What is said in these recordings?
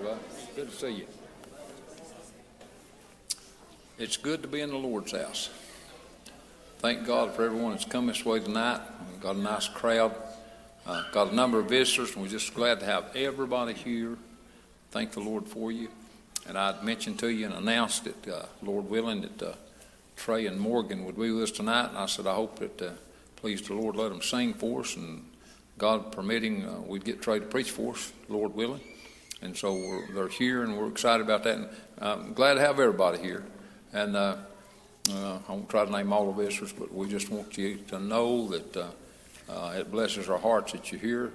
Brother Good to see you. It's good to be in the Lord's house. Thank God for everyone that's come this way tonight. We've got a nice crowd. Uh, got a number of visitors, and we're just glad to have everybody here. Thank the Lord for you. And I'd mentioned to you and announced that, uh, Lord willing, that uh, Trey and Morgan would be with us tonight. And I said, I hope that, uh, please the Lord, let them sing for us. And God permitting, uh, we'd get Trey to preach for us, Lord willing. And so they're here, and we're excited about that. And I'm glad to have everybody here. And uh, uh, I won't try to name all the visitors, but we just want you to know that uh, uh, it blesses our hearts that you're here.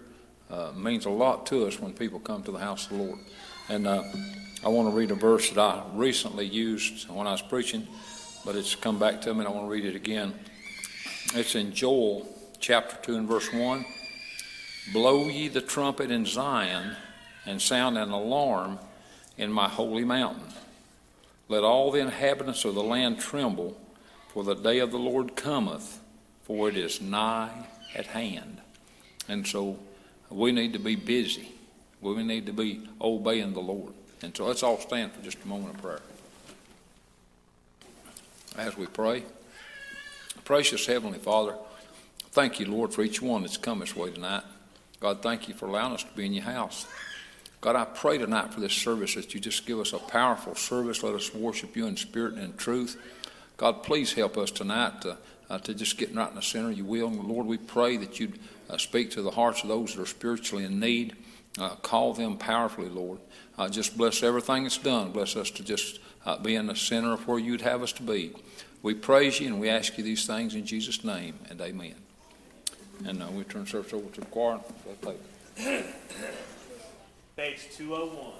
Uh, it means a lot to us when people come to the house of the Lord. And uh, I want to read a verse that I recently used when I was preaching, but it's come back to me, and I want to read it again. It's in Joel chapter 2 and verse 1. Blow ye the trumpet in Zion and sound an alarm in my holy mountain. Let all the inhabitants of the land tremble, for the day of the Lord cometh, for it is nigh at hand. And so we need to be busy. We need to be obeying the Lord. And so let's all stand for just a moment of prayer. As we pray, precious Heavenly Father, thank you, Lord, for each one that's come this way tonight. God, thank you for allowing us to be in your house. God, I pray tonight for this service that you just give us a powerful service. Let us worship you in spirit and in truth. God, please help us tonight to, uh, to just get right in the center of your will. And Lord, we pray that you'd uh, speak to the hearts of those that are spiritually in need. Uh, call them powerfully, Lord. Uh, just bless everything that's done. Bless us to just uh, be in the center of where you'd have us to be. We praise you and we ask you these things in Jesus' name and amen. And uh, we turn service over to the choir. Page 201.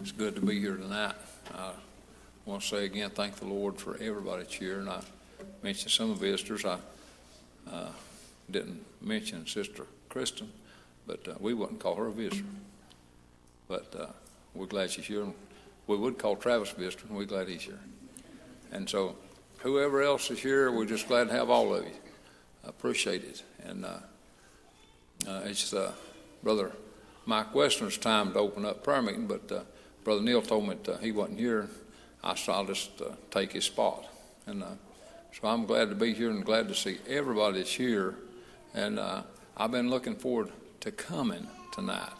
It's good to be here tonight. I want to say again, thank the Lord for everybody that's here. And I mentioned some of the visitors. I uh, didn't mention Sister Kristen, but uh, we wouldn't call her a visitor. But uh, we're glad she's here. We would call Travis a visitor, and we're glad he's here. And so, whoever else is here, we're just glad to have all of you. Appreciate it. And uh, uh, it's uh, Brother Mike Western's time to open up prayer meeting, but Brother Neil told me that he wasn't here. I said I'll just uh, take his spot. And uh, so I'm glad to be here and glad to see everybody that's here. And uh, I've been looking forward to coming tonight.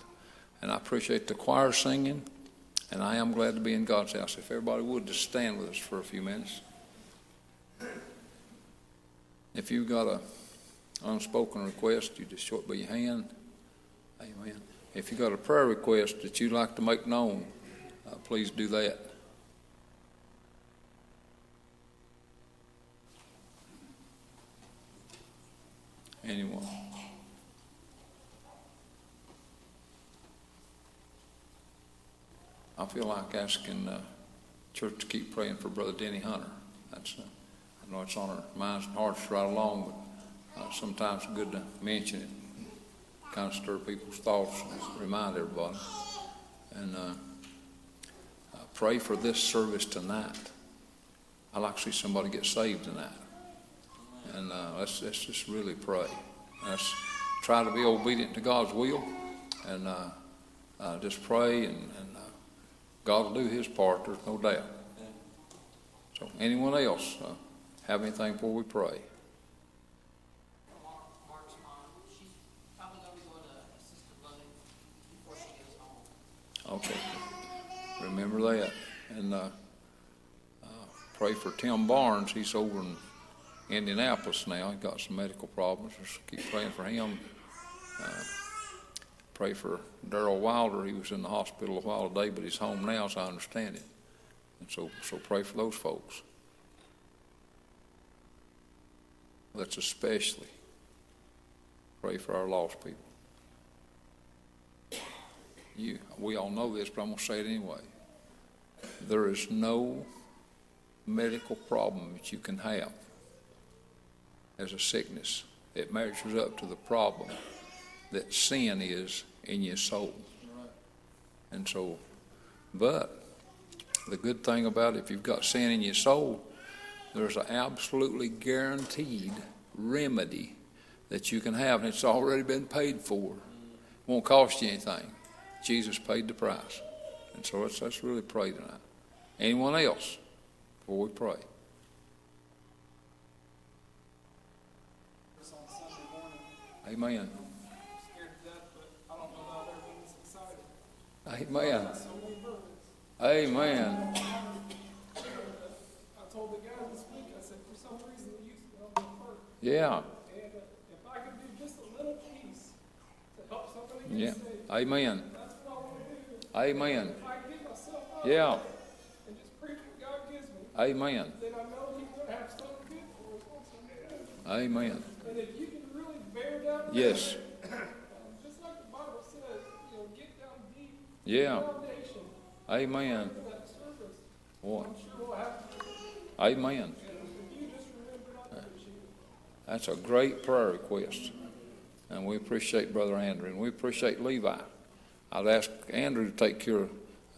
And I appreciate the choir singing. And I am glad to be in God's house. If everybody would just stand with us for a few minutes. If you've got a unspoken request, you just show it by your hand. Amen. If you've got a prayer request that you'd like to make known, uh, please do that. Anyone? I feel like asking uh, church to keep praying for Brother Denny Hunter. That's uh, I know it's on our minds and hearts right along, but uh, sometimes it's good to mention it, kind of stir people's thoughts, and remind everybody, and uh, pray for this service tonight. I like to see somebody get saved tonight, and uh, let's let's just really pray. Let's try to be obedient to God's will, and uh, uh, just pray, and, and uh, God will do His part. There's no doubt. So, anyone else uh, have anything before we pray? Okay. Remember that. And uh, uh, pray for Tim Barnes. He's over in Indianapolis now. He got some medical problems. Just keep praying for him. Uh, pray for Darrell Wilder. He was in the hospital a while today, but he's home now, as I understand it. And so, so pray for those folks. Let's especially pray for our lost people. You, we all know this, but I'm going to say it anyway. There is no medical problem that you can have as a sickness that measures up to the problem that sin is in your soul. And so, but the good thing about it, if you've got sin in your soul, there's an absolutely guaranteed remedy that you can have, and it's already been paid for. It Won't cost you anything. Jesus paid the price. And so let's, let's really pray tonight. Anyone else before we pray? It's on Sunday morning. Amen. Scared to death, but I don't know about everyone that's excited. Amen. Got so many burdens. Amen. I told the guy this week, I said, for some reason, the youth don't get. Yeah. And uh, if I could do just a little piece to help somebody Yeah. saved, Amen. that's what I want to do. Amen. If I can get myself up Yeah. and just preach what God gives me, Amen. then I know He's going to have something good for us. Amen. And if you can really bear down, Yes. um, just like the Bible says, you know, get down deep, Yeah. foundation Amen. for that service, Boy. I'm sure we'll have. Amen. If you just remember not to appreciate. That's a great prayer request. And we appreciate Brother Andrew, and we appreciate Levi. I'd ask Andrew to take care of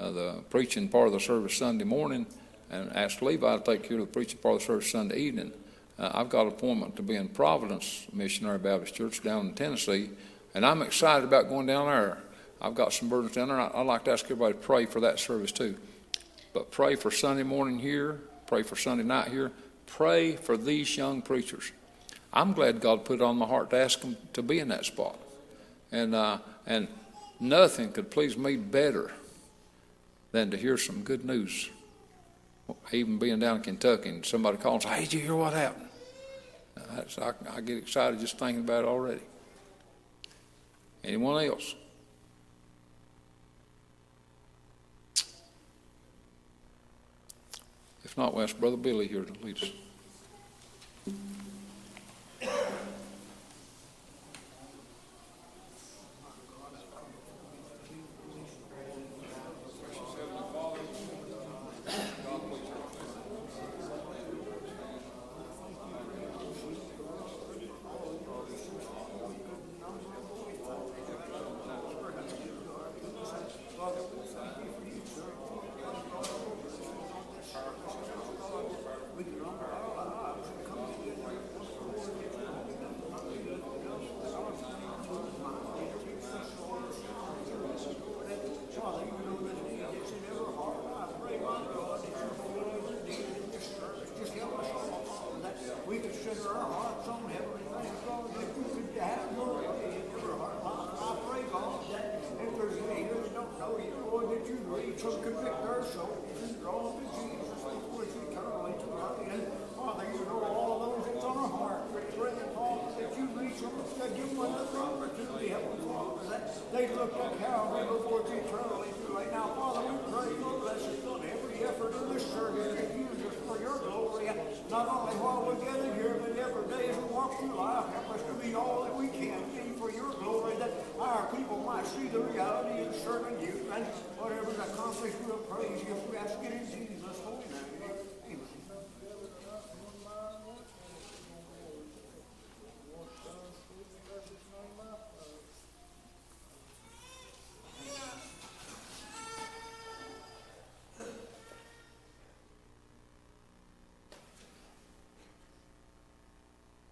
uh, the preaching part of the service Sunday morning, and asked Levi to take care of the preaching part of the service Sunday evening. Uh, I've got an appointment to be in Providence Missionary Baptist Church down in Tennessee, and I'm excited about going down there. I've got some burdens down there. I- I'd like to ask everybody to pray for that service too. But pray for Sunday morning here, pray for Sunday night here, pray for these young preachers. I'm glad God put it on my heart to ask them to be in that spot. And, uh, and nothing could please me better than to hear some good news. Even being down in Kentucky and somebody calls, hey, did you hear what happened? Uh, I, I get excited just thinking about it already. Anyone else? If not, we'll ask Brother Billy here to lead us. some convict our souls and draw them to Jesus before it's eternally to God. And Father, you know all of those that's on our heart. We're praying, Father, that you reach them and give them another opportunity, Heavenly Father, that they look at Calvary before it's eternally too. Now, Father, we pray your blessings on every effort in this service that use us for your glory, not only while we're gathered here, but every day as we walk through life. Help us to be all that we can be for your glory, that our people might see the reality of serving you, and whatever's accomplished, we'll praise you. We ask it in Jesus' holy name.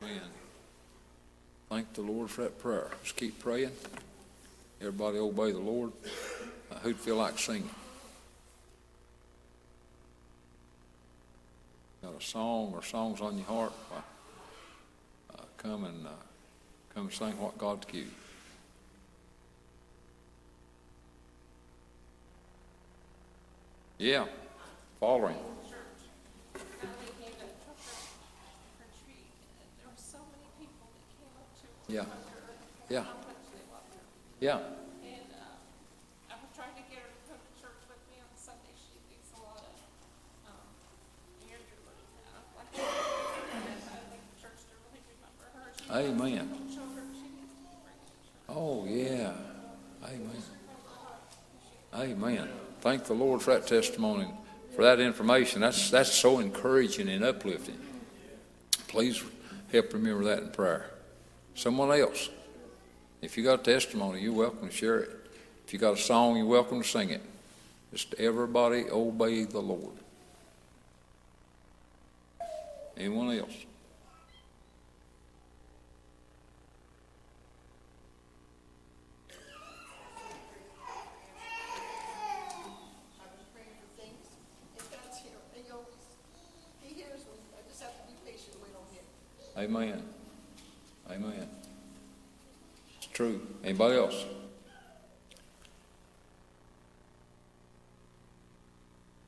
Amen. Amen. Thank the Lord for that prayer. Just keep praying. Everybody obey the Lord. Uh, who'd feel like singing? Got a song or songs on your heart? Why, uh, come and uh, come and sing what God's given you. Yeah, following. Now we had a trucker retreat, and there were so many people that came up to us. Yeah. Yeah. Yeah. And, I trying to get her to come to church with me on Sunday, she a lot of, I to her. Amen. Oh, yeah. Amen. Amen. Thank the Lord for that testimony, for that information. That's, that's so encouraging and uplifting. Please help remember that in prayer. Someone else, if you got a testimony, you're welcome to share it. If you got a song, you're welcome to sing it. Just everybody obey the Lord. Anyone else? Amen. Amen. It's true. Anybody else?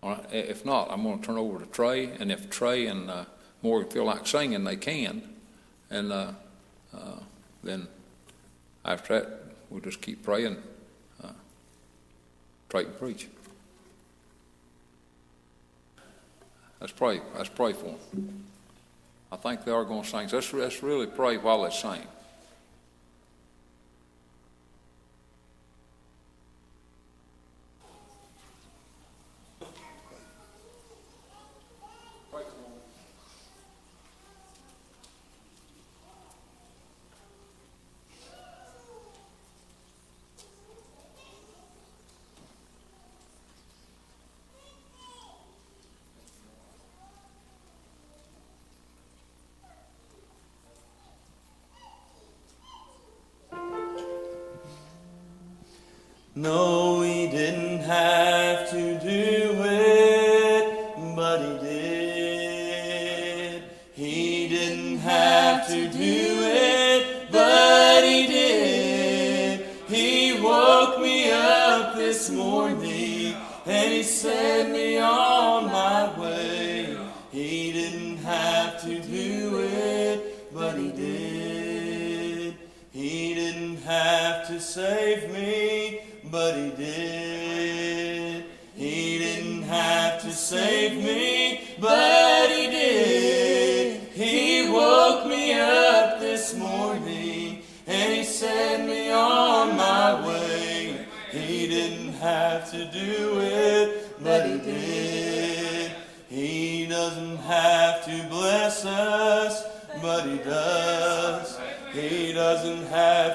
All right. If not, I'm going to turn over to Trey, and if Trey and uh, Morgan feel like singing, they can. And uh, uh, then after that, we'll just keep praying. Uh, Trey can preach. Let's pray. Let's pray for them. I think they are going to sing. So let's, let's really pray while they sing. No,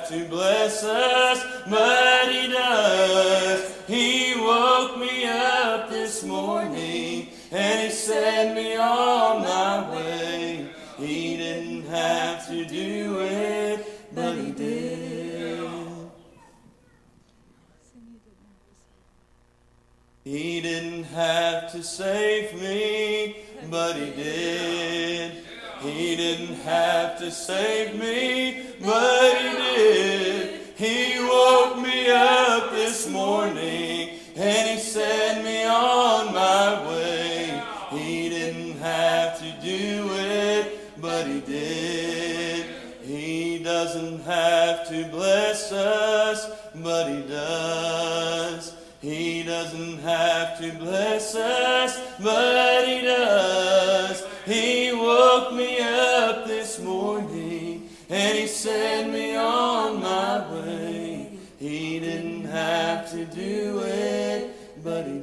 to bless us, but he does. He woke me up this morning and he set me on my way. He didn't have to do it, but he did. He didn't have to save me, but he did. He didn't have to save me, but he did. He woke me up this morning and he set me on my way. He didn't have to do it, but he did. He doesn't have to bless us, but he does. He doesn't have to bless us, but do it, but He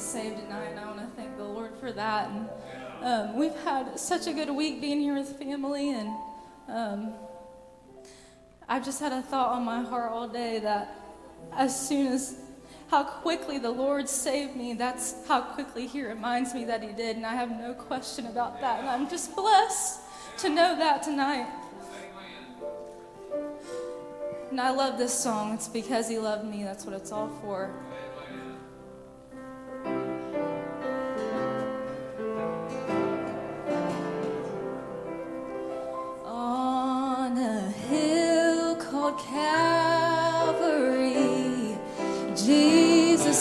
saved tonight, and I want to thank the Lord for that. And um, we've had such a good week being here with family, and um, I've just had a thought on my heart all day that as soon as how quickly the Lord saved me, that's how quickly He reminds me that He did, and I have no question about that. And I'm just blessed to know that tonight. And I love this song. It's because He loved me. That's what it's all for.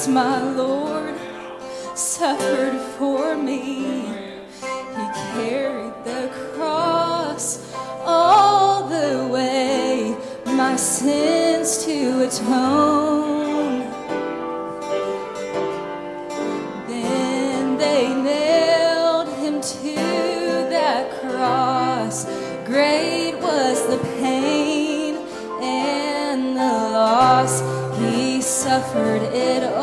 My Lord, suffered for me. He carried the cross all the way, my sins to atone. Then they nailed him to that cross. Great was the pain and the loss. He suffered it all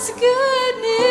God's goodness.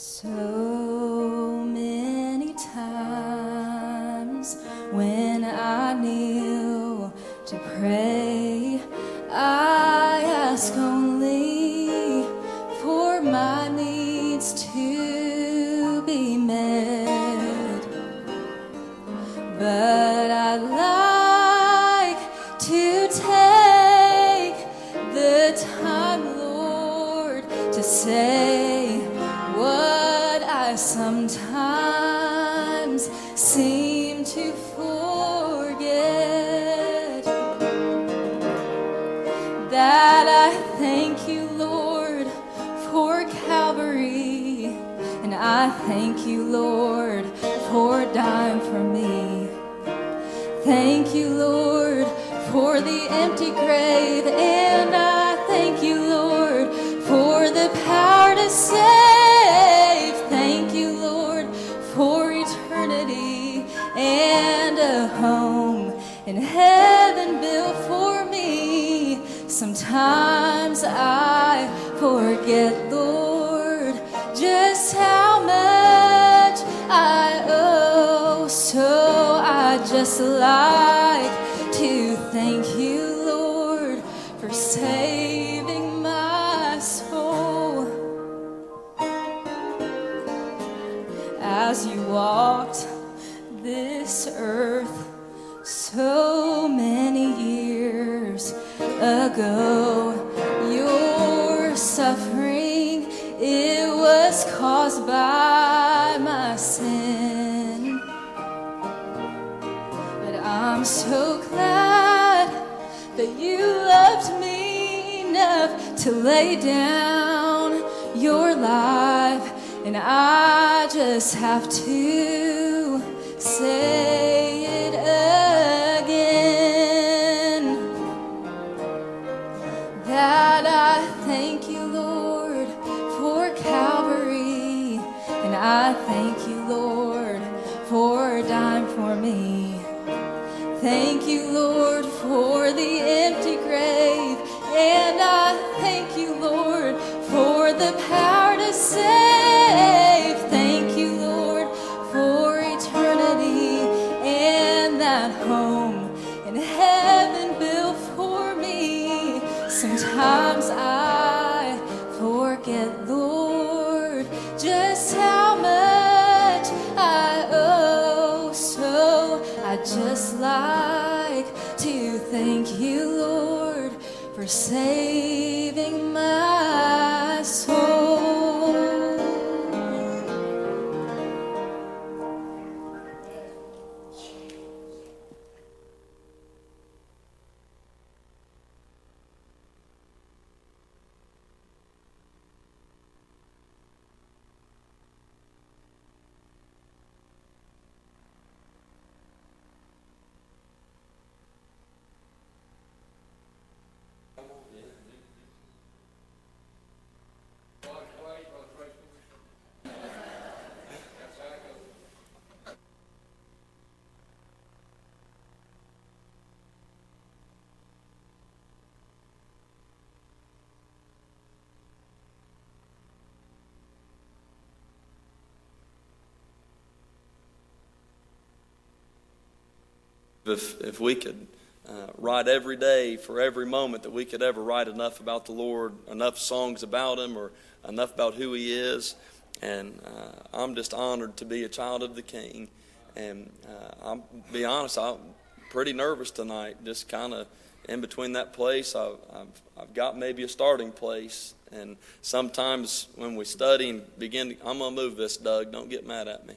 So many times when I kneel to pray. Sometimes lay down your life, and I just have to just how much I owe. So I just like to thank you, Lord, for saving If, if we could uh, write every day for every moment that we could ever write enough about the Lord, enough songs about Him, or enough about who He is. And uh, I'm just honored to be a child of the King. And uh, I'll be honest, I'm pretty nervous tonight, just kind of in between that place. I've, I've, I've got maybe a starting place. And sometimes when we study and begin, to, I'm going to move this, Doug. Don't get mad at me.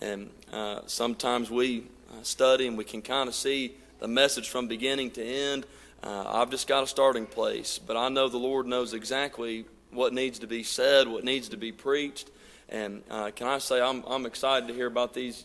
And uh, sometimes we uh, study and we can kind of see the message from beginning to end. Uh, I've just got a starting place, but I know the Lord knows exactly what needs to be said, what needs to be preached. And uh, can I say, I'm, I'm excited to hear about these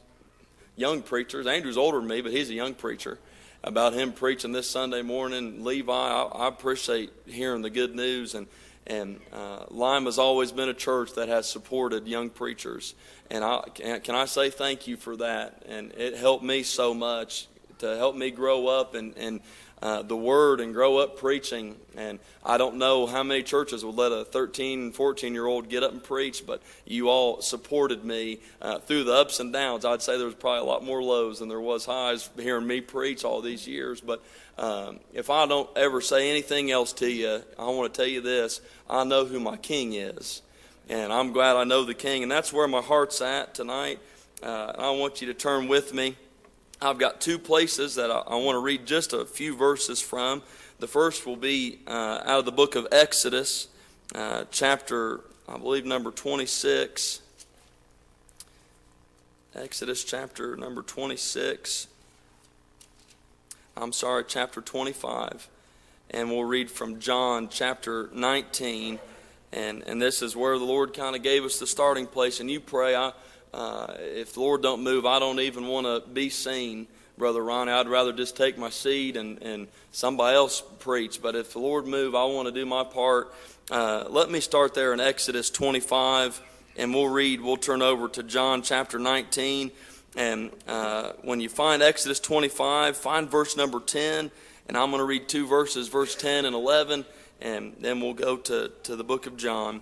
young preachers. Andrew's older than me, but he's a young preacher. About him preaching this Sunday morning. Levi, I, I appreciate hearing the good news. And, and uh, Lima's always been a church that has supported young preachers. And I, can, can I say thank you for that? And it helped me so much to help me grow up and, and uh, the word and grow up preaching. And I don't know how many churches would let a 13, 14 year old get up and preach, but you all supported me uh, through the ups and downs. I'd say there was probably a lot more lows than there was highs hearing me preach all these years. But um, if I don't ever say anything else to you, I want to tell you this I know who my king is. And I'm glad I know the king. And that's where my heart's at tonight. Uh, I want you to turn with me. I've got two places that I, I want to read just a few verses from. The first will be uh, out of the book of Exodus, uh, chapter, I believe, number 26. Exodus chapter number 26. I'm sorry, chapter 25. And we'll read from John chapter 19. And, and this is where the Lord kind of gave us the starting place. And you pray, I, uh, if the Lord don't move, I don't even want to be seen, Brother Ronnie. I'd rather just take my seat and, and somebody else preach. But if the Lord move, I want to do my part. Uh, let me start there in Exodus 25, and we'll read, we'll turn over to John chapter 19. And uh, when you find Exodus 25, find verse number 10, and I'm going to read two verses, verse 10 and 11. and then we'll go to, to the book of John.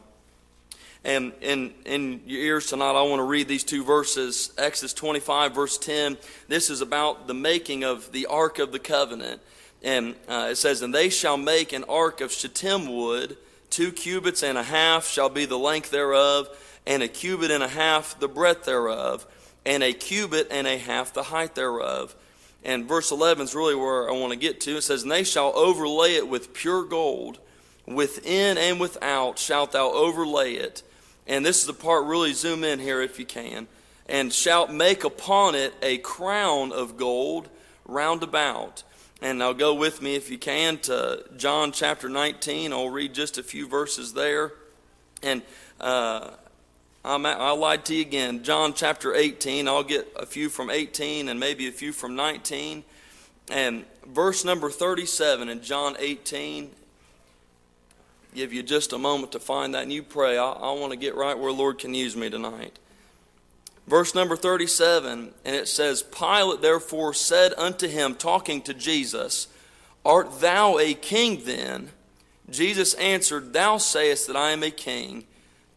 And in, in your ears tonight, I want to read these two verses Exodus 25, verse 10. This is about the making of the Ark of the Covenant. And uh, it says, And they shall make an ark of shittim wood, two cubits and a half shall be the length thereof, and a cubit and a half the breadth thereof, and a cubit and a half the height thereof. And verse 11 is really where I want to get to. It says, And they shall overlay it with pure gold, within and without shalt thou overlay it. And this is the part, really zoom in here if you can. And shalt make upon it a crown of gold round about. And now go with me, if you can, to John chapter 19. I'll read just a few verses there. And uh, I'm, I lied to you again. John chapter 18. I'll get a few from 18 and maybe a few from 19. And verse number 37 in John 18. Give you just a moment to find that and you pray. I, I want to get right where Lord can use me tonight verse number 37, and it says, Pilate therefore said unto him, talking to Jesus, Art thou a king then? Jesus answered, Thou sayest that I am a king.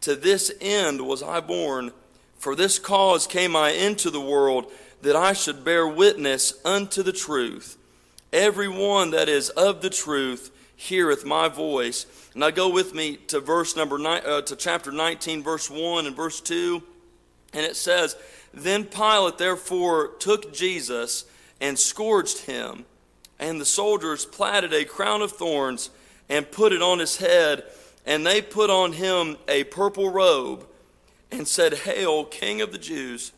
To this end was I born. For this cause came I into the world, that I should bear witness unto the truth. Every one that is of the truth heareth my voice. Now go with me to verse number nine, uh, to chapter 19, verse 1 and verse 2. And it says, Then Pilate therefore took Jesus and scourged him, and the soldiers platted a crown of thorns and put it on his head, and they put on him a purple robe and said, Hail, King of the Jews!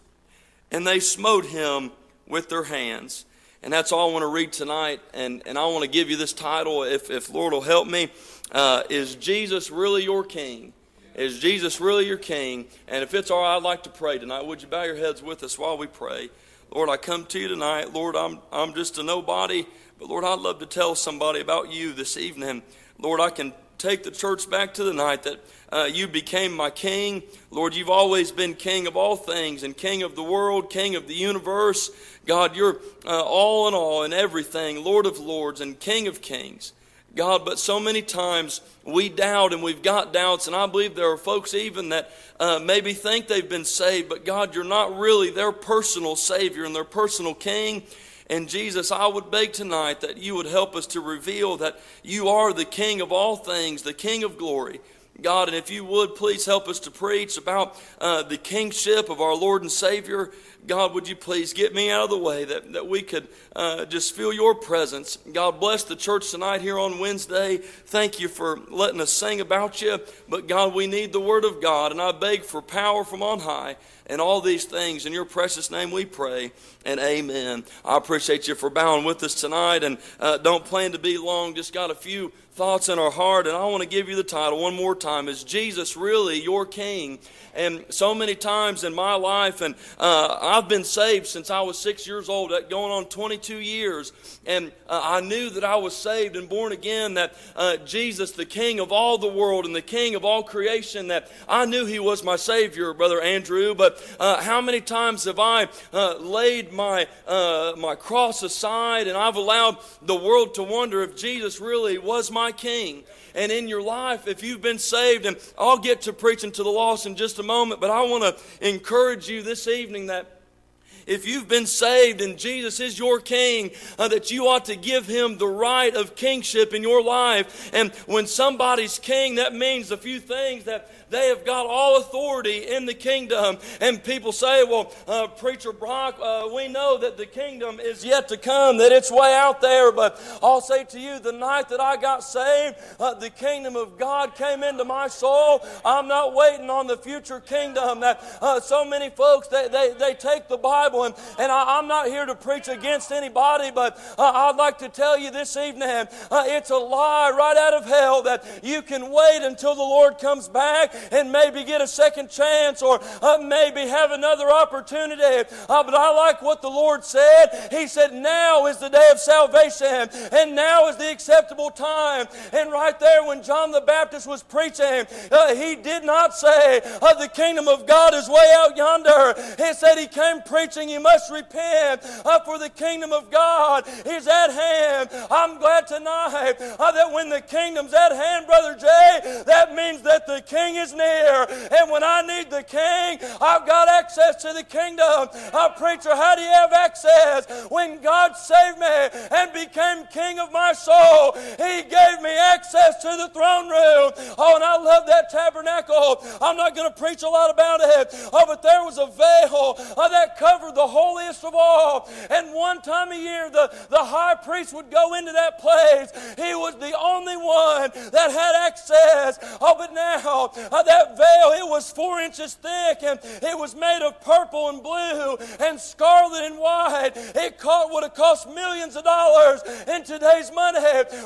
And they smote him with their hands. And that's all I want to read tonight. And, and I want to give you this title, if, if Lord will help me. Uh, is Jesus really your King? Is Jesus really your King? And if it's all right, I'd like to pray tonight. Would you bow your heads with us while we pray? Lord, I come to you tonight. Lord, I'm, I'm just a nobody, but Lord, I'd love to tell somebody about you this evening. Lord, I can take the church back to the night that uh, you became my king. Lord, you've always been king of all things and king of the world, king of the universe. God, you're uh, all in all and everything, Lord of lords and king of kings. God, but so many times we doubt and we've got doubts, and I believe there are folks even that uh, maybe think they've been saved, but God, you're not really their personal Savior and their personal King. And Jesus, I would beg tonight that you would help us to reveal that you are the King of all things, the King of glory. God, and if you would, please help us to preach about uh, the kingship of our Lord and Savior. God, would you please get me out of the way that, that we could uh, just feel your presence. God, bless the church tonight here on Wednesday. Thank you for letting us sing about you. But God, we need the Word of God, and I beg for power from on high. And all these things in your precious name we pray, and amen. I appreciate you for bowing with us tonight, and uh, don't plan to be long. Just got a few thoughts in our heart, and I want to give you the title one more time Is Jesus really your King? And so many times in my life, and uh, I've been saved since I was six years old, going on 22 years, and uh, I knew that I was saved and born again, that uh, Jesus, the King of all the world and the King of all creation, that I knew He was my Savior, Brother Andrew. But uh, how many times have I uh, laid my, uh, my cross aside and I've allowed the world to wonder if Jesus really was my King? and in your life if you've been saved. And I'll get to preaching to the lost in just a moment, but I want to encourage you this evening that if you've been saved and Jesus is your king, uh, that you ought to give him the right of kingship in your life. And when somebody's king, that means a few things that they have got all authority in the kingdom. And people say, well, uh, Preacher Brock, uh, we know that the kingdom is yet to come, that it's way out there. But I'll say to you, the night that I got saved, uh, the kingdom of God came into my soul. I'm not waiting on the future kingdom. That uh, so many folks, they, they, they take the Bible, and, and I, am not here to preach against anybody, but uh, I'd like to tell you this evening uh, it's a lie right out of hell that you can wait until the Lord comes back and maybe get a second chance or uh, maybe have another opportunity. Uh, but I like what the Lord said. He said, Now is the day of salvation, and now is the acceptable time. And right there, when John the Baptist was preaching, uh, he did not say, uh, The kingdom of God is way out yonder. He said he came preaching you must repent, uh, for the kingdom of God is at hand. I'm glad tonight uh, that when the kingdom's at hand, Brother Jay, that means that the king is near. And when I need the king, I've got access to the kingdom. Uh, preacher, how do you have access? When God saved me and became king of my soul, he gave me access to the throne room. Oh, and I love that tabernacle. I'm not going to preach a lot about it. Oh, but there was a veil uh, that covered the holiest of all. And one time a year, the, the high priest would go into that place. He was the only one that had access. Oh, but now that veil, it was four inches thick and it was made of purple and blue and scarlet and white. It cost, would have cost millions of dollars in today's money.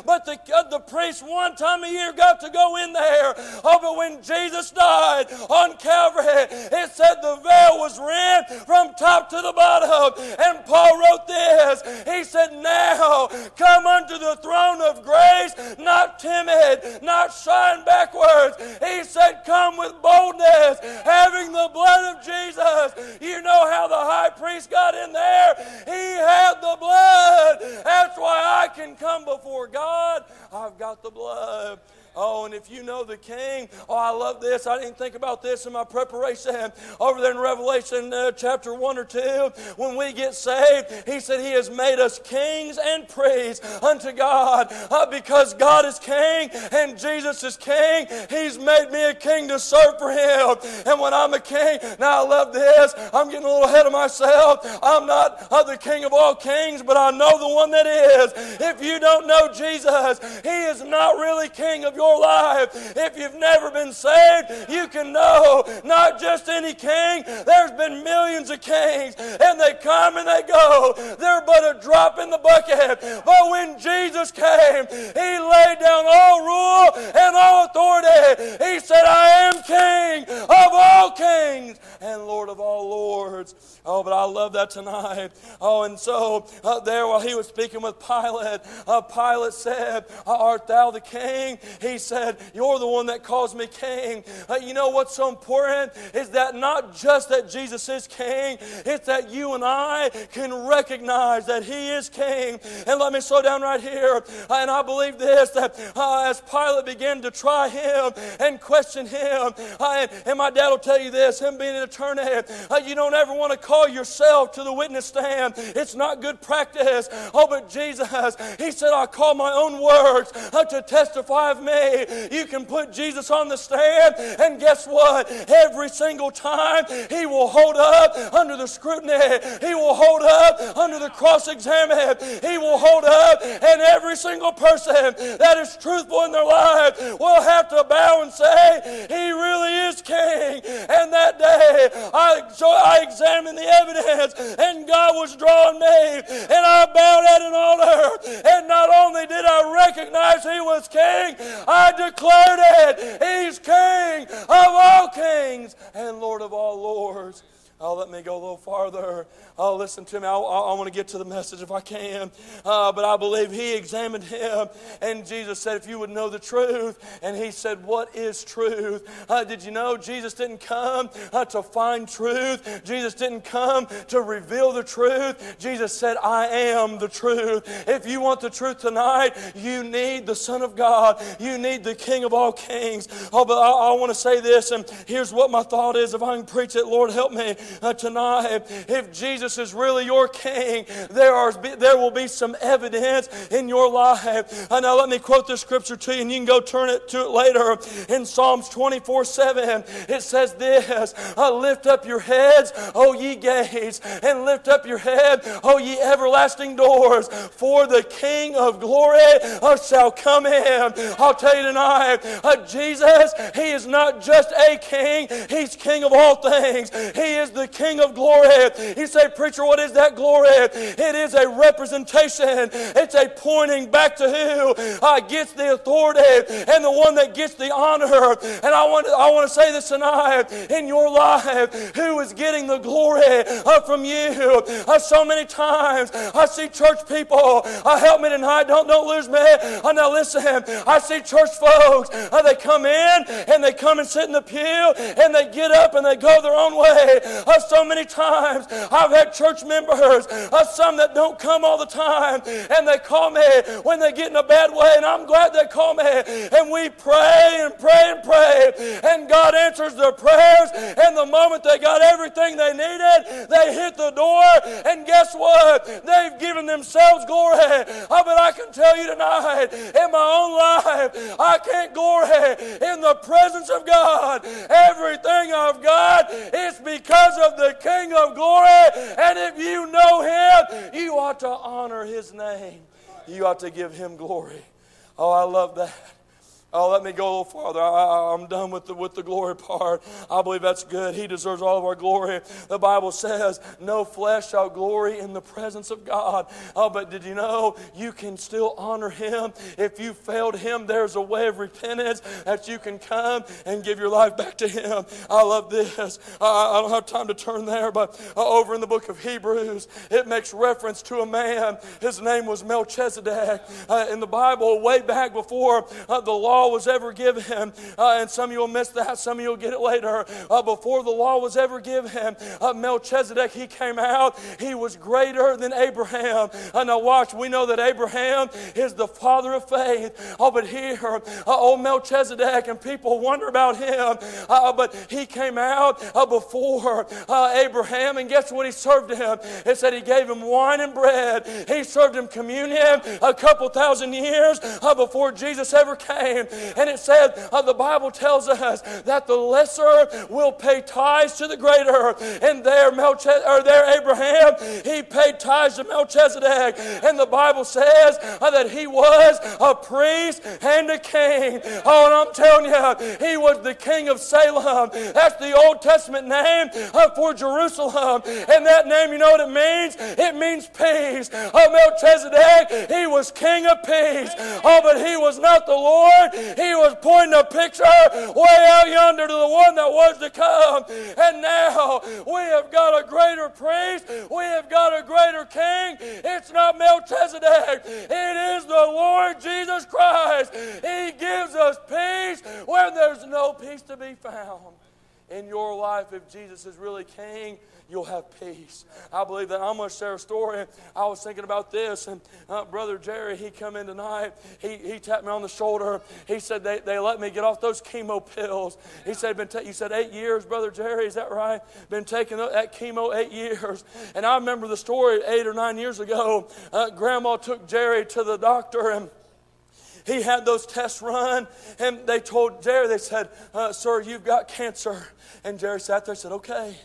But the, uh, the priest one time a year got to go in there. Oh, but when Jesus died on Calvary, it said the veil was rent from top to the bottom. And Paul wrote this. He said, Now come unto the throne of grace, not timid, not shying backwards. He said, Come with boldness, having the blood of Jesus. You know how the high priest got in there? He had the blood. That's why I can come before God. I've got the blood. Oh, and if you know the King, oh, I love this. I didn't think about this in my preparation. Over there in Revelation uh, chapter 1 or 2, when we get saved, he said he has made us kings and priests unto God. Uh, because God is king and Jesus is king, he's made me a king to serve for him. And when I'm a king, now I love this. I'm getting a little ahead of myself. I'm not uh, the king of all kings, but I know the one that is. If you don't know Jesus, he is not really king of your your life. If you've never been saved, you can know not just any king, there's been millions of kings, and they come and they go. They're but a drop in the bucket. But when Jesus came, he laid down all rule and all authority. He said, I am king of all kings and Lord of all lords. Oh, but I love that tonight. Oh, and so uh, there while he was speaking with Pilate, uh, Pilate said, Art thou the king? He said, You're the one that calls me king. Uh, you know what's so important is that not just that Jesus is king, it's that you and I can recognize that he is king. And let me slow down right here. Uh, and I believe this that uh, as Pilate began to try him and question him, uh, and, and, my dad will tell you this, him being an attorney, uh, you don't ever want to call yourself to the witness stand. It's not good practice. Oh, but Jesus, he said, I call my own words to testify of me. You can put Jesus on the stand, and guess what? Every single time he will hold up under the scrutiny, he will hold up under the cross examine, he will hold up, and every single person that is truthful in their life will have to bow and say, He really is King. And that day, I, so I examined the evidence, and God was drawing me, and I bowed at an altar, and not only did I recognize He was King, I declared it. He's King of all kings and Lord of all lords. Oh, let me go a little farther. Oh, listen to me. I, I, I want to get to the message if I can. Uh, but I believe he examined him, and Jesus said, If you would know the truth. And he said, What is truth? Uh, did you know Jesus didn't come uh, to find truth? Jesus didn't come to reveal the truth. Jesus said, I am the truth. If you want the truth tonight, you need the Son of God. You need the King of all kings. Oh, but I, I want to say this, and here's what my thought is. If I can preach it, Lord, help me uh, tonight. If Jesus Jesus is really your king, there, are, there will be some evidence in your life. Uh, now, let me quote this scripture to you, and you can go turn it to it later. In Psalms 24 7, it says this uh, Lift up your heads, O ye gates, and lift up your head, O ye everlasting doors, for the King of glory uh, shall come in. I'll tell you tonight, Jesus, He is not just a king, He's King of all things. He is the King of glory. He said, preacher, what is that glory? It is a representation. It's a pointing back to who uh, gets the authority and the one that gets the honor. And I want, I want to say this tonight in your life, who is getting the glory uh, from you? Uh, so many times I see church people, uh, help me tonight, don't, don't lose me. Uh, now listen, I see church folks, uh, they come in and they come and sit in the pew and they get up and they go their own way. Uh, so many times I've had church members, uh, some that don't come all the time, and they call me when they get in a bad way, and I'm glad they call me. And we pray and pray and pray, and God answers their prayers. And the moment they got everything they needed, they hit the door, and guess what? They've given themselves glory. Oh, but I can tell you tonight, in my own life, I can't glory in the presence of God. Everything I've got is because of the King of glory. And if you know him, you ought to honor his name. You ought to give him glory. Oh, I love that. Oh, let me go a little farther. I, am done with the, with the glory part. I believe that's good. He deserves all of our glory. The Bible says, No flesh shall glory in the presence of God. Oh, but did you know you can still honor Him? If you failed Him, there's a way of repentance that you can come and give your life back to Him. I love this. I, I don't have time to turn there, but uh, over in the book of Hebrews, it makes reference to a man. His name was Melchizedek. Uh, in the Bible, way back before uh, the law law was ever given, uh, and some of you will miss that, some of you will get it later. Uh, before the law was ever given, uh, Melchizedek, he came out, he was greater than Abraham. Uh, now, watch, we know that Abraham is the father of faith. Oh, but here, uh, old Melchizedek, and people wonder about him, uh, but he came out before Abraham, and guess what he served him? It said he gave him wine and bread. He served him communion a couple thousand years before Jesus ever came. And it said, uh, the Bible tells us that the lesser will pay tithes to the greater. And there, Melchizedek, or there Abraham, he paid tithes to Melchizedek. And the Bible says uh, that he was a priest and a king. Oh, and I'm telling you, he was the king of Salem. That's the Old Testament name uh, for Jerusalem. And that name, you know what it means? It means peace. Oh, Melchizedek, he was king of peace. Oh, but he was not the Lord. He was pointing a picture way out yonder to the one that was to come. And now we have got a greater priest. We have got a greater king. It's not Melchizedek. It is the Lord Jesus Christ. He gives us peace when there's no peace to be found. In your life, if Jesus is really king, you'll have peace. I believe that. I'm going to share a story. I was thinking about this, and uh, Brother Jerry, he come in tonight. He, he tapped me on the shoulder. He said they, they let me get off those chemo pills. He said, been ta- you said eight years, Brother Jerry, is that right? Been taking that chemo eight years. And I remember the story eight or nine years ago. Uh, Grandma took Jerry to the doctor, and he had those tests run, and they told Jerry, they said, uh, Sir, you've got cancer. And Jerry sat there and said, Okay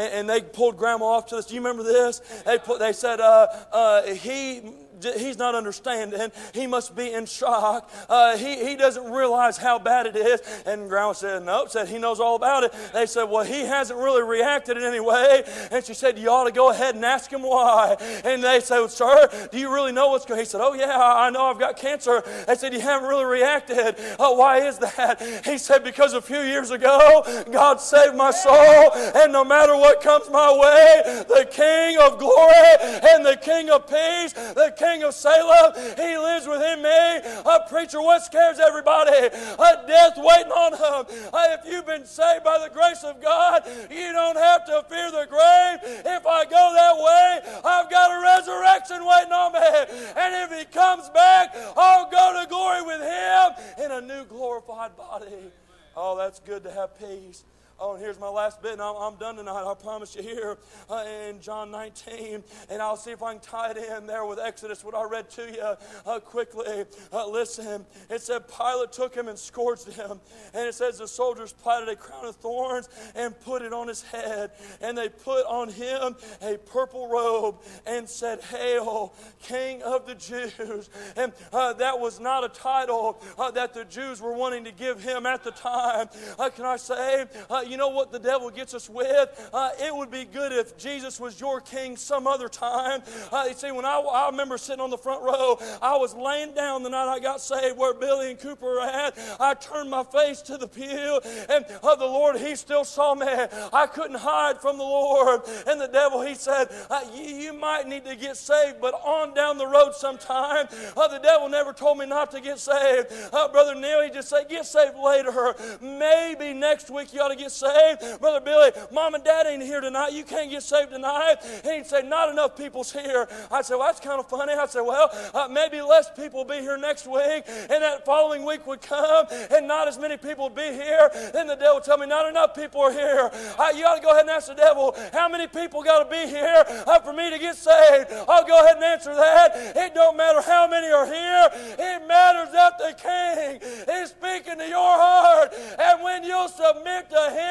and, and they pulled grandma off to this. Do you remember this? They, put, they said, uh, uh, he he's not understanding. He must be in shock. Uh, he, he doesn't realize how bad it is. And Grandma said, Nope, said he knows all about it. They said, Well, he hasn't really reacted in any way. And she said, You ought to go ahead and ask him why. And they said, Sir, do you really know what's going on? He said, Oh, yeah, I know I've got cancer. They said, You haven't really reacted. Oh, why is that? He said, Because a few years ago, God saved my soul. And no matter what comes my way, the King of glory and the King of peace, the King King of Salem. He lives within me. A preacher, what scares everybody? A death waiting on him. Uh, if you've been saved by the grace of God, you don't have to fear the grave. If I go that way, I've got a resurrection waiting on me. And if he comes back, I'll go to glory with him in a new glorified body. Oh, that's good to have peace. Oh, and here's my last bit, and I'm, I'm done tonight. I promise you here uh, in John 19. And I'll see if I can tie it in there with Exodus, what I read to you uh, quickly. Uh, listen, it said Pilate took him and scourged him. And it says the soldiers plaited a crown of thorns and put it on his head. And they put on him a purple robe and said, Hail, King of the Jews. And uh, that was not a title uh, that the Jews were wanting to give him at the time. Uh, can I say, you know what the devil gets us with? Uh, it would be good if Jesus was your king some other time. Uh, you see, when I, I remember sitting on the front row, I was laying down the night I got saved where Billy and Cooper were at. I turned my face to the pew, and uh, the Lord, He still saw me. I couldn't hide from the Lord. And the devil, he said, uh, you, you, might need to get saved, but on down the road sometime. Uh, the devil never told me not to get saved. Uh, Brother Neil, he just said, get saved later. Maybe next week you ought to get saved. Brother Billy, mom and dad ain't here tonight. You can't get saved tonight. And he'd say, Not enough people's here. I'd say, Well, that's kind of funny. I'd say, Well, uh, maybe less people will be here next week. And that following week would come and not as many people would be here. Then the devil would tell me, Not enough people are here. You got to go ahead and ask the devil, How many people got to be here uh, for me to get saved? I'll go ahead and answer that. It don't matter how many are here. It matters that the King is speaking to your heart. And when you submit to Him,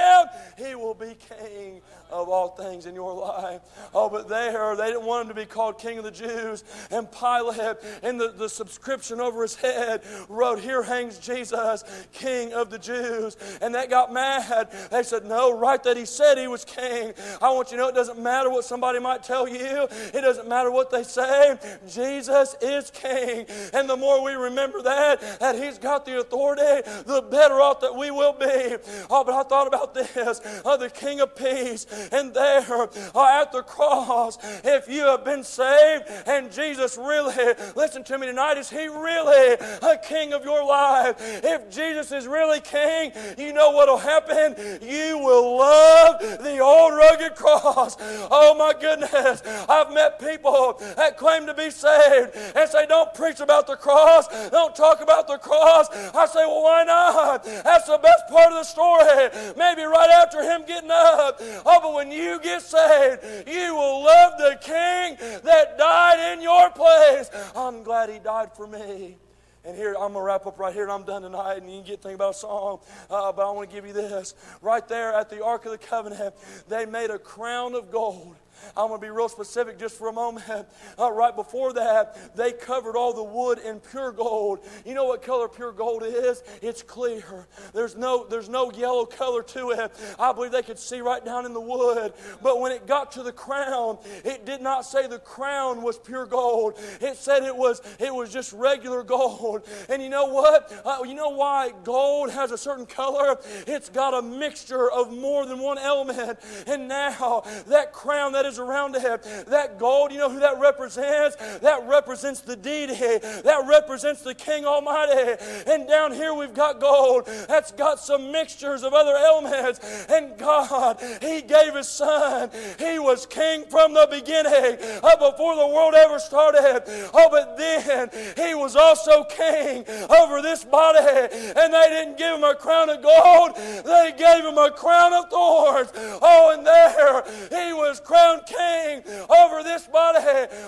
He will be King of all things in your life. Oh, but there, they didn't want him to be called King of the Jews. And Pilate, in the, the subscription over his head, wrote, Here hangs Jesus, King of the Jews. And that got mad. They said, No, write that he said he was king. I want you to know it doesn't matter what somebody might tell you, it doesn't matter what they say. Jesus is king. And the more we remember that, that he's got the authority, the better off that we will be. Oh, but I thought about this oh, the King of Peace and there at the cross, if you have been saved and Jesus really, listen to me tonight, is He really a king of your life? If Jesus is really king, you know what will happen? You will love the old rugged cross. Oh my goodness, I've met people that claim to be saved and say, Don't preach about the cross, don't talk about the cross. I say, Well, why not? That's the best part of the story. Maybe right after Him getting up. Oh, but when you get saved, you will love the King that died in your place. I'm glad He died for me. And here, I'm going to wrap up right here, and I'm done tonight. And you can get thinking about a song, uh, but I want to give you this. Right there at the Ark of the Covenant, they made a crown of gold. I'm going to be real specific just for a moment. Uh, right before that, they covered all the wood in pure gold. You know what color pure gold is? It's clear. There's no, there's no yellow color to it. I believe they could see right down in the wood. But when it got to the crown, it did not say the crown was pure gold. It said it was, it was just regular gold. And you know what? Uh, you know why gold has a certain color? It's got a mixture of more than one element. And now that crown that is around it. That gold, you know who that represents? That represents the deity. That represents the King Almighty. And down here we've got gold that's got some mixtures of other elements. And God, He gave His Son. He was King from the beginning, up before the world ever started. Oh, but then He was also King over this body. And they didn't give Him a crown of gold, they gave Him a crown of thorns. Oh, and there He was crowned king over this body.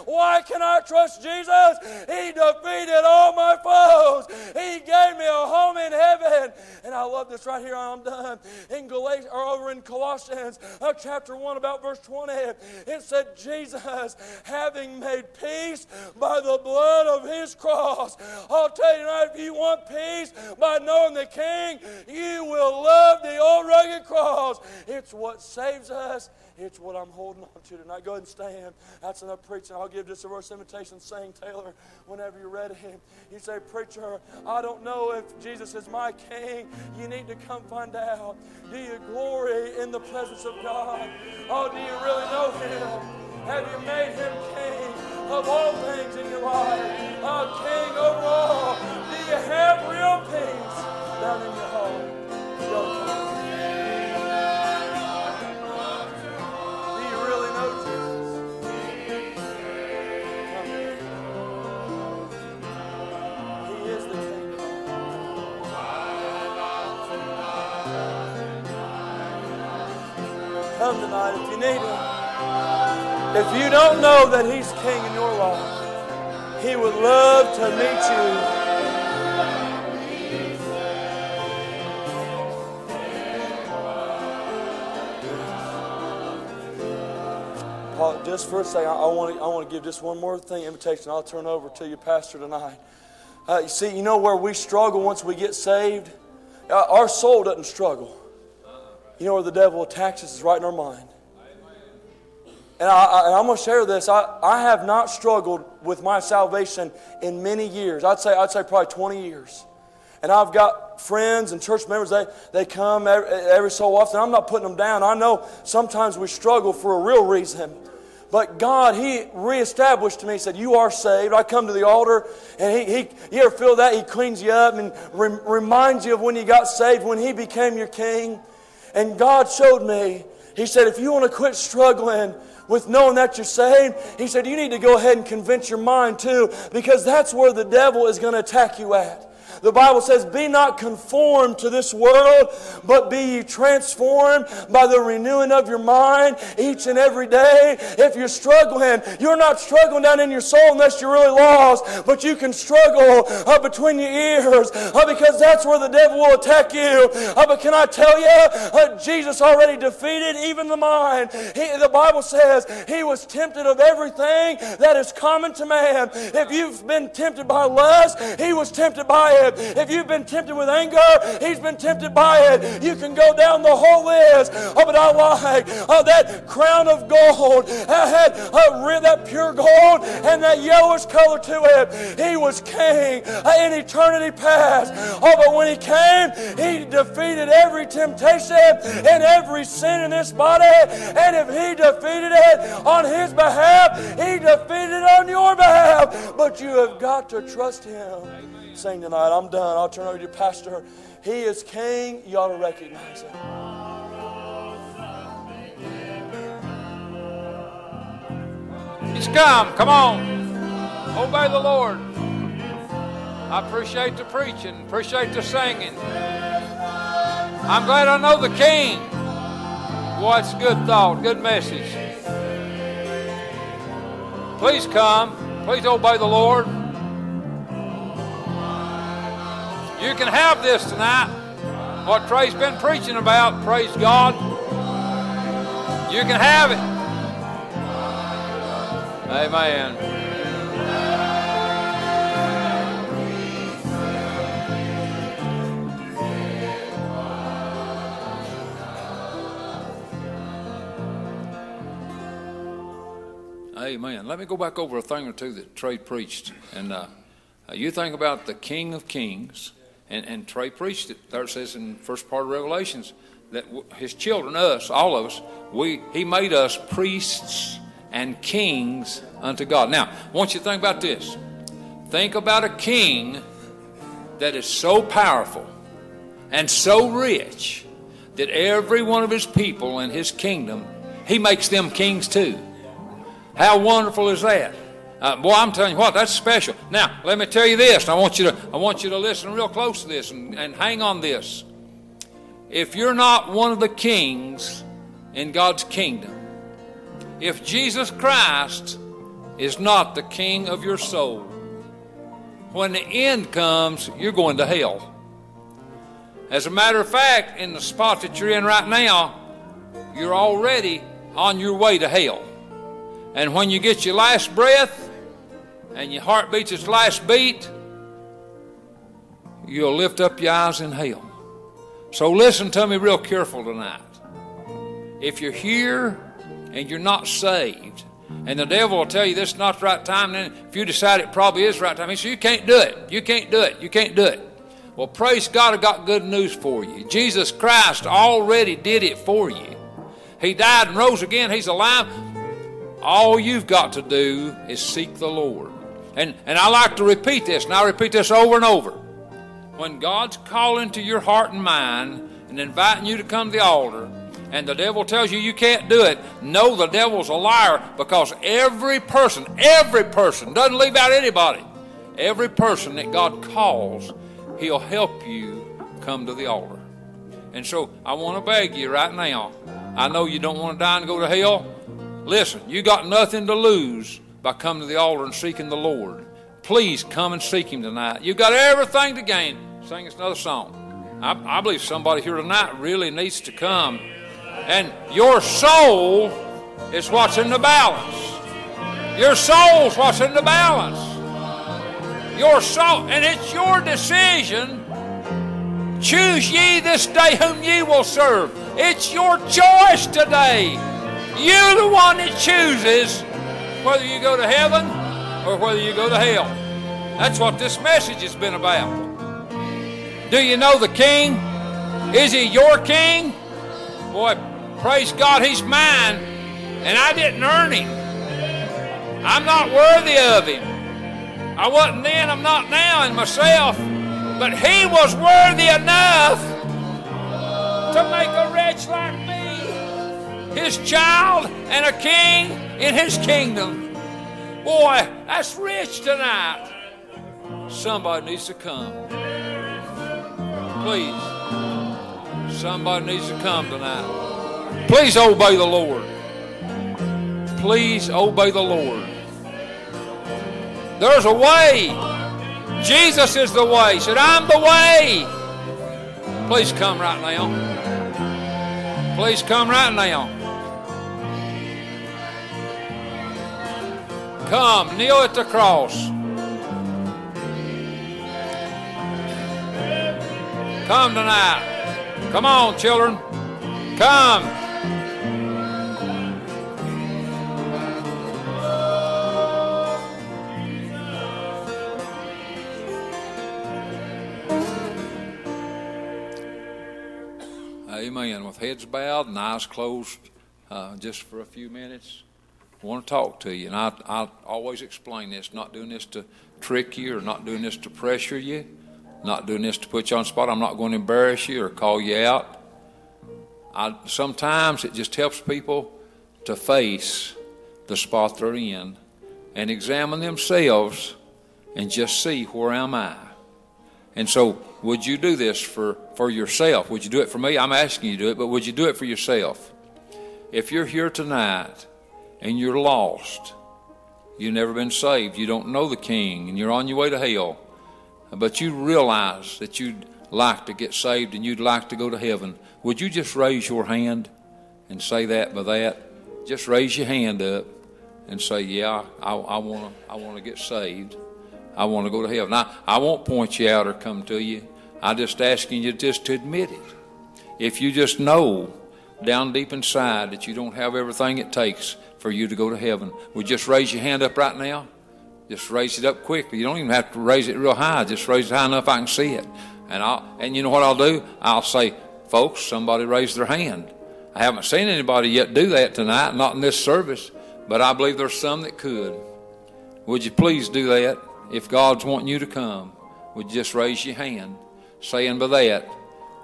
Why can I trust Jesus? He defeated all my foes. He gave me a home in heaven. And I love this right here. I'm done. In Galatians, or over in Colossians, uh, chapter 1, about verse 20, it said, Jesus, having made peace by the blood of his cross. I'll tell you tonight, if you want peace by knowing the King, you will love the old rugged cross. It's what saves us it's what I'm holding on to tonight. Go ahead and stand. That's enough preaching. I'll give a verse invitation saying, Taylor, whenever you're ready. You say, Preacher, I don't know if Jesus is my king. You need to come find out. Do you glory in the presence of God? Oh, do you really know Him? Have you made Him king of all things in your life? A king over all. Do you have real peace down in your heart? Tonight if you need Him. If you don't know that He's King in your life, He would love to meet you. Paul, just for a second, I want to, I want to give just one more thing, invitation. I'll turn over to you, Pastor, tonight. Uh, you see, you know where we struggle once we get saved? Uh, our soul doesn't struggle. You know where the devil attacks us is right in our mind. And, I, am going to share this. I, I have not struggled with my salvation in many years. I'd say, I'd say probably 20 years. And I've got friends and church members, they, they come every, every so often. I'm not putting them down. I know sometimes we struggle for a real reason. But God, He reestablished to me, He said, You are saved. I come to the altar, and He, he you ever feel that? He cleans you up and re- reminds you of when you got saved, when He became your king. And God showed me, He said, if you want to quit struggling, with knowing that you're saved, he said, you need to go ahead and convince your mind too, because that's where the devil is going to attack you at. The Bible says, Be not conformed to this world, but be ye transformed by the renewing of your mind each and every day. If you're struggling, you're not struggling down in your soul unless you're really lost, but you can struggle uh, between your ears uh, because that's where the devil will attack you. Uh, but can I tell you, uh, Jesus already defeated even the mind. He, the Bible says he was tempted of everything that is common to man. If you've been tempted by lust, he was tempted by it. If you've been tempted with anger, he's been tempted by it. You can go down the whole list. Oh, but I like oh, that crown of gold. I had uh, that pure gold and that yellowish color to it. He was king in eternity past. Oh, but when he came, he defeated every temptation and every sin in this body. And if he defeated it on his behalf, he defeated it on your behalf. But you have got to trust him sing tonight. I'm done. I'll turn over to Pastor. He is King. You ought to recognize him. He's come. Come on. Obey the Lord. I appreciate the preaching, appreciate the singing. I'm glad I know the King. What's good thought, good message. Please come. Please obey the Lord. You can have this tonight. What Trey's been preaching about, praise God. You can have it. Amen. Amen. Let me go back over a thing or two that Trey preached. And uh, you think about the King of Kings and, and Trey preached it. There it says in first part of Revelations that his children, us, all of us, we he made us priests and kings unto God. Now, I want you to think about this. Think about a king that is so powerful and so rich that every one of his people in his kingdom, he makes them kings too. How wonderful is that? Uh, boy, I'm telling you what, that's special. Now, let me tell you this. I want you to, I want you to listen real close to this and, and hang on this. If you're not one of the kings in God's kingdom, if Jesus Christ is not the king of your soul, when the end comes, you're going to hell. As a matter of fact, in the spot that you're in right now, you're already on your way to hell. And when you get your last breath, and your heart beats its last beat, you'll lift up your eyes in hell. So listen to me real careful tonight. If you're here and you're not saved, and the devil will tell you this is not the right time, then if you decide it probably is the right time, he says, You can't do it. You can't do it. You can't do it. Well, praise God, I got good news for you. Jesus Christ already did it for you. He died and rose again. He's alive. All you've got to do is seek the Lord. And, and I like to repeat this, and I repeat this over and over. When God's calling to your heart and mind and inviting you to come to the altar, and the devil tells you you can't do it, know the devil's a liar because every person, every person, doesn't leave out anybody, every person that God calls, he'll help you come to the altar. And so I want to beg you right now. I know you don't want to die and go to hell. Listen, you got nothing to lose by coming to the altar and seeking the Lord. Please come and seek Him tonight. You've got everything to gain. Sing us another song. I, I believe somebody here tonight really needs to come. And your soul is what's in the balance. Your soul's what's in the balance. Your soul, and it's your decision. Choose ye this day whom ye will serve. It's your choice today. You're the one that chooses whether you go to heaven or whether you go to hell. That's what this message has been about. Do you know the King? Is he your King? Boy, praise God, he's mine, and I didn't earn him. I'm not worthy of him. I wasn't then, I'm not now in myself, but he was worthy enough to make a wretch like me his child and a king in his kingdom. Boy, that's rich tonight. Somebody needs to come. Please. Somebody needs to come tonight. Please obey the Lord. Please obey the Lord. There's a way. Jesus is the way. He said, I'm the way. Please come right now. Please come right now. Come, kneel at the cross. Come tonight. Come on, children. Come. Amen. With heads bowed and eyes closed, uh, just for a few minutes, I want to talk to you. And I, I always explain this not doing this to trick you or not doing this to pressure you, not doing this to put you on spot. I'm not going to embarrass you or call you out. I, sometimes it just helps people to face the spot they're in and examine themselves and just see where am I. And so, would you do this for, for yourself? Would you do it for me? I'm asking you to do it, but would you do it for yourself? If you're here tonight and you're lost, you've never been saved, you don't know the King, and you're on your way to hell, but you realize that you'd like to get saved and you'd like to go to heaven, would you just raise your hand and say that by that? Just raise your hand up and say, Yeah, I, I want to I wanna get saved. I want to go to heaven. I, I won't point you out or come to you. I'm just asking you just to admit it. If you just know down deep inside that you don't have everything it takes for you to go to heaven, would just raise your hand up right now? Just raise it up quickly. You don't even have to raise it real high. Just raise it high enough I can see it. And I'll and you know what I'll do? I'll say, folks, somebody raised their hand. I haven't seen anybody yet do that tonight, not in this service, but I believe there's some that could. Would you please do that? If God's wanting you to come, would you just raise your hand, saying by that,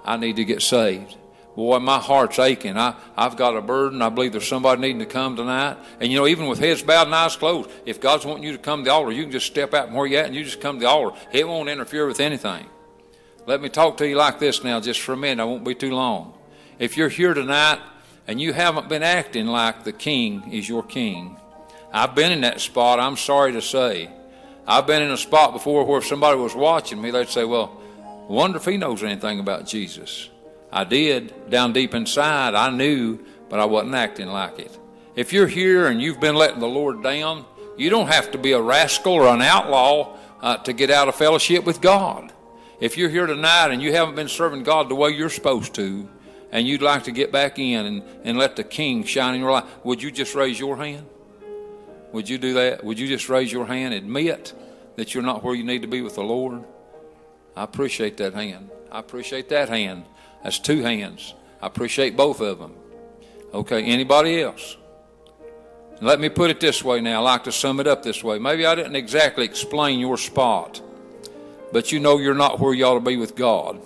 I need to get saved. Boy, my heart's aching. I, I've got a burden. I believe there's somebody needing to come tonight. And you know, even with heads bowed and eyes closed, if God's wanting you to come to the altar, you can just step out where you're at and you just come to the altar. It won't interfere with anything. Let me talk to you like this now, just for a minute. I won't be too long. If you're here tonight and you haven't been acting like the king is your king, I've been in that spot, I'm sorry to say. I've been in a spot before where if somebody was watching me, they'd say, Well, wonder if he knows anything about Jesus. I did. Down deep inside, I knew, but I wasn't acting like it. If you're here and you've been letting the Lord down, you don't have to be a rascal or an outlaw uh, to get out of fellowship with God. If you're here tonight and you haven't been serving God the way you're supposed to, and you'd like to get back in and, and let the King shine in your life, would you just raise your hand? Would you do that? Would you just raise your hand, admit that you're not where you need to be with the Lord? I appreciate that hand. I appreciate that hand. That's two hands. I appreciate both of them. Okay, anybody else? Let me put it this way now. I like to sum it up this way. Maybe I didn't exactly explain your spot, but you know you're not where you ought to be with God.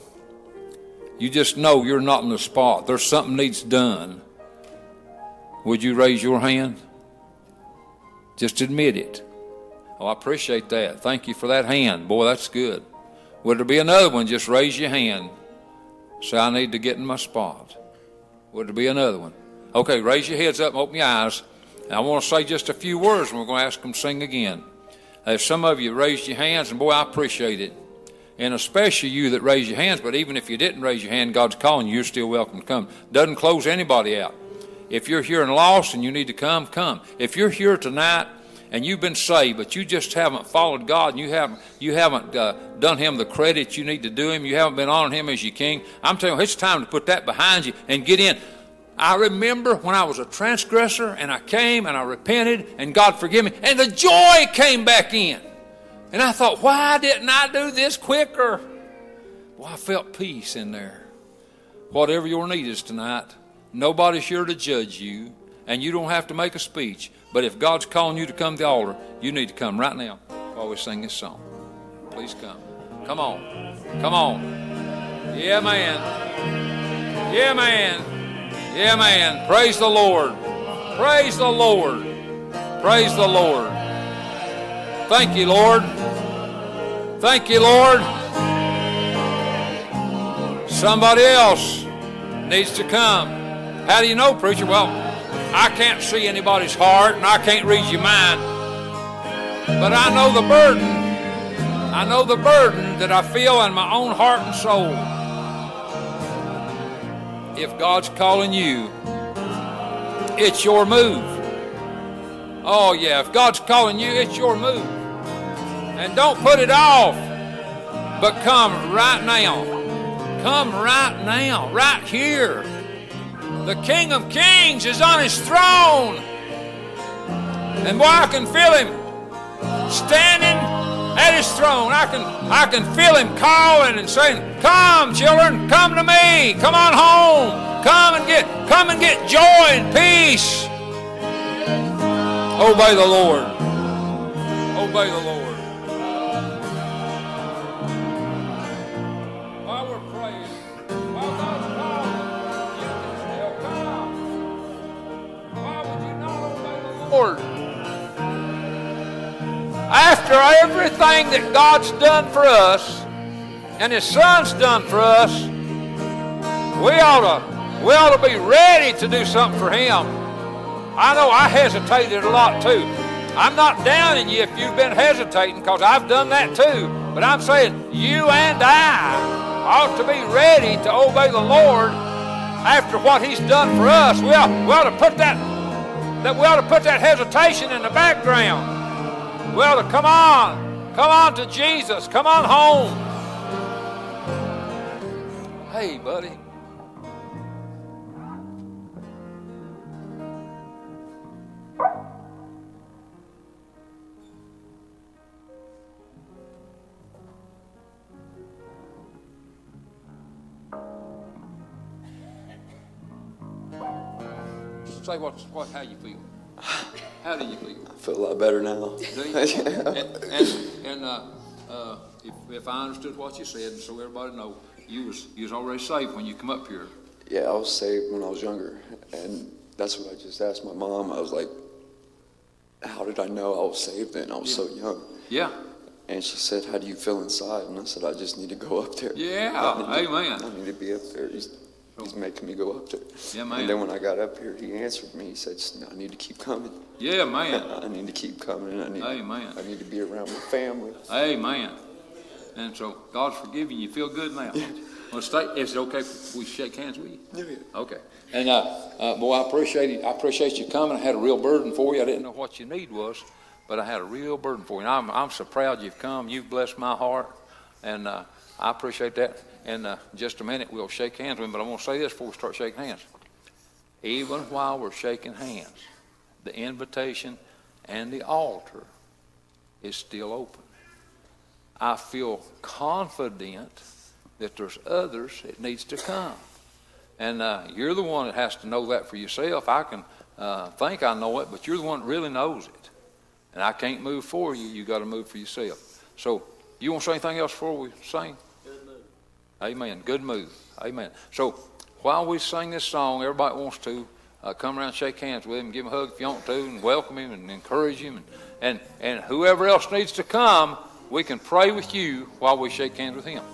You just know you're not in the spot. There's something needs done. Would you raise your hand? Just admit it. Oh, I appreciate that. Thank you for that hand. Boy, that's good. Would there be another one? Just raise your hand. Say, I need to get in my spot. Would there be another one? Okay, raise your heads up and open your eyes. And I want to say just a few words, and we're going to ask them to sing again. As some of you raised your hands, and boy, I appreciate it. And especially you that raised your hands, but even if you didn't raise your hand, God's calling you, you're still welcome to come. Doesn't close anybody out. If you're here and lost and you need to come, come. If you're here tonight and you've been saved, but you just haven't followed God and you haven't you haven't uh, done Him the credit you need to do Him, you haven't been honoring Him as your King. I'm telling you, it's time to put that behind you and get in. I remember when I was a transgressor and I came and I repented and God forgive me and the joy came back in. And I thought, why didn't I do this quicker? Well, I felt peace in there. Whatever your need is tonight, nobody's here to judge you, and you don't have to make a speech. But if God's calling you to come to the altar, you need to come right now while we sing this song. Please come. Come on. Come on. Yeah, man. Yeah, man. Yeah, man. Praise the Lord. Praise the Lord. Praise the Lord. Thank you, Lord. Thank you, Lord. Somebody else needs to come. How do you know, preacher? Well, I can't see anybody's heart and I can't read your mind. But I know the burden. I know the burden that I feel in my own heart and soul. If God's calling you, it's your move. Oh, yeah, if God's calling you, it's your move. And don't put it off, but come right now. Come right now, right here. The King of Kings is on his throne. And boy, I can feel him standing at his throne. I can I can feel him calling and saying, Come, children, come to me. Come on home. Come and get come and get joy and peace. Obey the Lord. Obey the Lord. Lord? After everything that God's done for us and His Son's done for us, we ought to we ought to be ready to do something for Him. I know I hesitated a lot too. I'm not downing you if you've been hesitating because I've done that too. But I'm saying you and I ought to be ready to obey the Lord after what He's done for us. We ought, we ought to put that that we ought to put that hesitation in the background. We ought to come on, come on to Jesus, come on home. Hey, buddy. Say what, what, how you feel. How do you feel? I feel a lot better now. And and, and uh, uh, if, if I understood what you said, so everybody know, you was you was already saved when you come up here. yeah, I was saved when I was younger, and that's what I just asked my mom. I was like, "How did I know I was saved then? I was so young." Yeah. And she said, "How do you feel inside?" And I said, "I just need to go up there." Yeah, I need to- amen. I need to be up there. He's making me go up there. Yeah, man. And then when I got up here, he answered me. He said, "I need to keep coming. Yeah, man. I need to keep coming. I need. Amen. I need to be around my family." Amen. And so God's forgiving you. Feel good now. Well, stay. Is it okay if we shake hands with you? Yeah, yeah. Okay. And uh, uh, boy, I appreciate it. I appreciate you coming. I had a real burden for you. I didn't know what your need was, but I had a real burden for you. And I'm I'm so proud you've come. You've blessed my heart, and uh, I appreciate that. And uh, just a minute, we'll shake hands with him. But I'm going to say this before we start shaking hands. Even while we're shaking hands, the invitation and the altar is still open. I feel confident that there's others that needs to come. And uh, you're the one that has to know that for yourself. I can uh, think I know it, but you're the one that really knows it. And I can't move for you. You got to move for yourself. So, you want to say anything else before we sing? Amen. Good move. Amen. So, while we sing this song, everybody wants to uh, come around shake hands with him, give him a hug if you want to, and welcome him and encourage him. And, and, and whoever else needs to come, we can pray with you while we shake hands with him.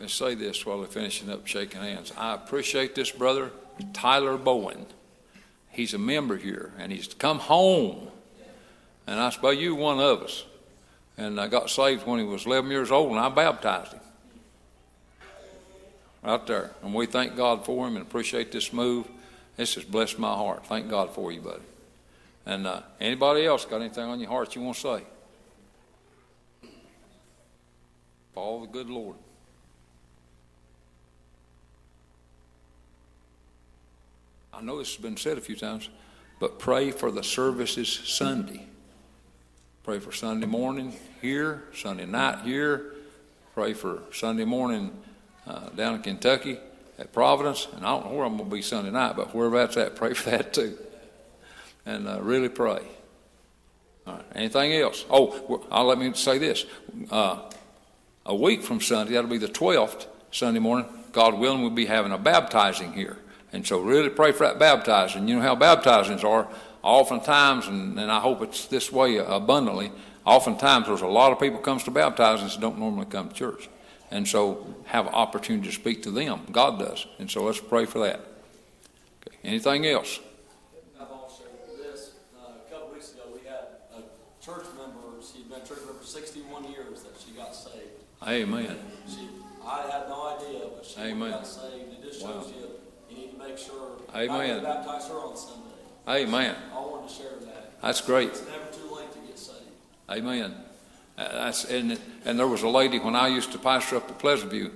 Me say this while we're finishing up shaking hands. I appreciate this brother, Tyler Bowen. He's a member here, and he's come home. And I suppose you one of us. And I got saved when he was 11 years old, and I baptized him. Right there. And we thank God for him and appreciate this move. This has blessed my heart. Thank God for you, buddy. And uh, anybody else got anything on your heart you want to say? Follow the good Lord. I know this has been said a few times, but pray for the services Sunday. Pray for Sunday morning here, Sunday night here. Pray for Sunday morning uh, down in Kentucky at Providence. And I don't know where I'm going to be Sunday night, but wherever that's at, pray for that too. And uh, really pray. All right. Anything else? Oh, I'll let me say this. Uh, a week from Sunday, that'll be the 12th Sunday morning, God willing, we'll be having a baptizing here. And so really pray for that baptizing. You know how baptizings are. Oftentimes, and, and I hope it's this way abundantly, oftentimes there's a lot of people comes to baptizings that don't normally come to church. And so have an opportunity to speak to them. God does. And so let's pray for that. Okay. Anything else? I've also this. Uh, a couple weeks ago, we had a church member. She'd been a church member 61 years that she got saved. Amen. She, I had no idea, but she Amen. got saved. It just Wow. you need to make sure. Amen. I could baptize her on Sunday. Amen. I wanted to share that. That's great. It's never too late to get saved. Amen. Uh, that's, and, and there was a lady when I used to pastor up at Pleasant View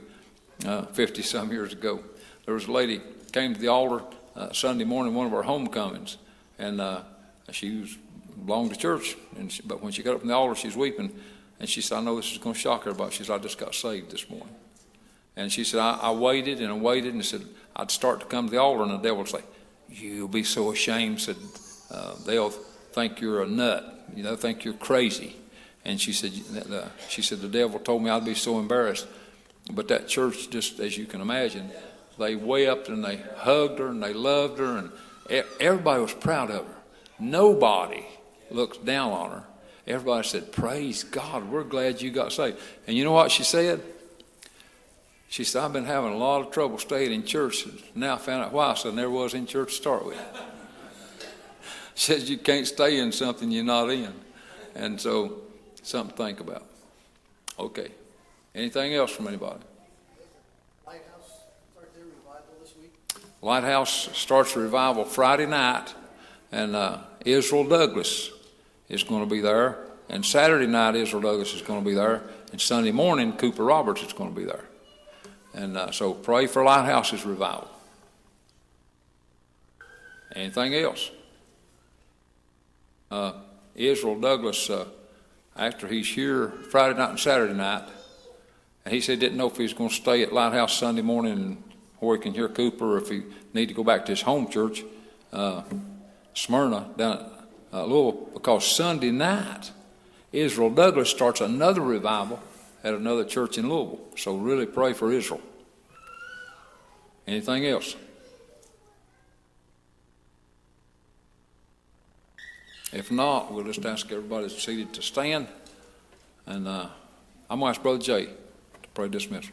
uh, 50 some years ago. There was a lady came to the altar uh, Sunday morning, one of our homecomings, and uh, she was belonged to church. And she, but when she got up from the altar, she was weeping, and she said, "I know this is going to shock everybody." She said, "I just got saved this morning." And she said, I, I waited and I waited and said, I'd start to come to the altar and the devil would say, You'll be so ashamed. Said, uh, They'll think you're a nut. You know, think you're crazy. And she said, she said, the devil told me I'd be so embarrassed. But that church, just as you can imagine, they wept and they hugged her and they loved her and everybody was proud of her. Nobody looked down on her. Everybody said, Praise God, we're glad you got saved. And you know what she said? She said, I've been having a lot of trouble staying in church. Now I found out why. I said, I never was in church to start with. She says, You can't stay in something you're not in. And so, something to think about. Okay. Anything else from anybody? Lighthouse start their revival this week. Lighthouse starts a revival Friday night, and uh, Israel Douglas is going to be there. And Saturday night, Israel Douglas is going to be there. And Sunday morning, Cooper Roberts is going to be there. And uh, so pray for Lighthouse's revival. Anything else? Uh, Israel Douglas, uh, after he's here Friday night and Saturday night, and he said didn't know if he was going to stay at Lighthouse Sunday morning where he can hear Cooper or if he need to go back to his home church, uh, Smyrna, down at uh, Louisville, because Sunday night, Israel Douglas starts another revival at another church in Louisville. So really pray for Israel. Anything else? If not, we'll just ask everybody seated to stand. And uh, I'm going to ask Brother Jay to pray dismissal.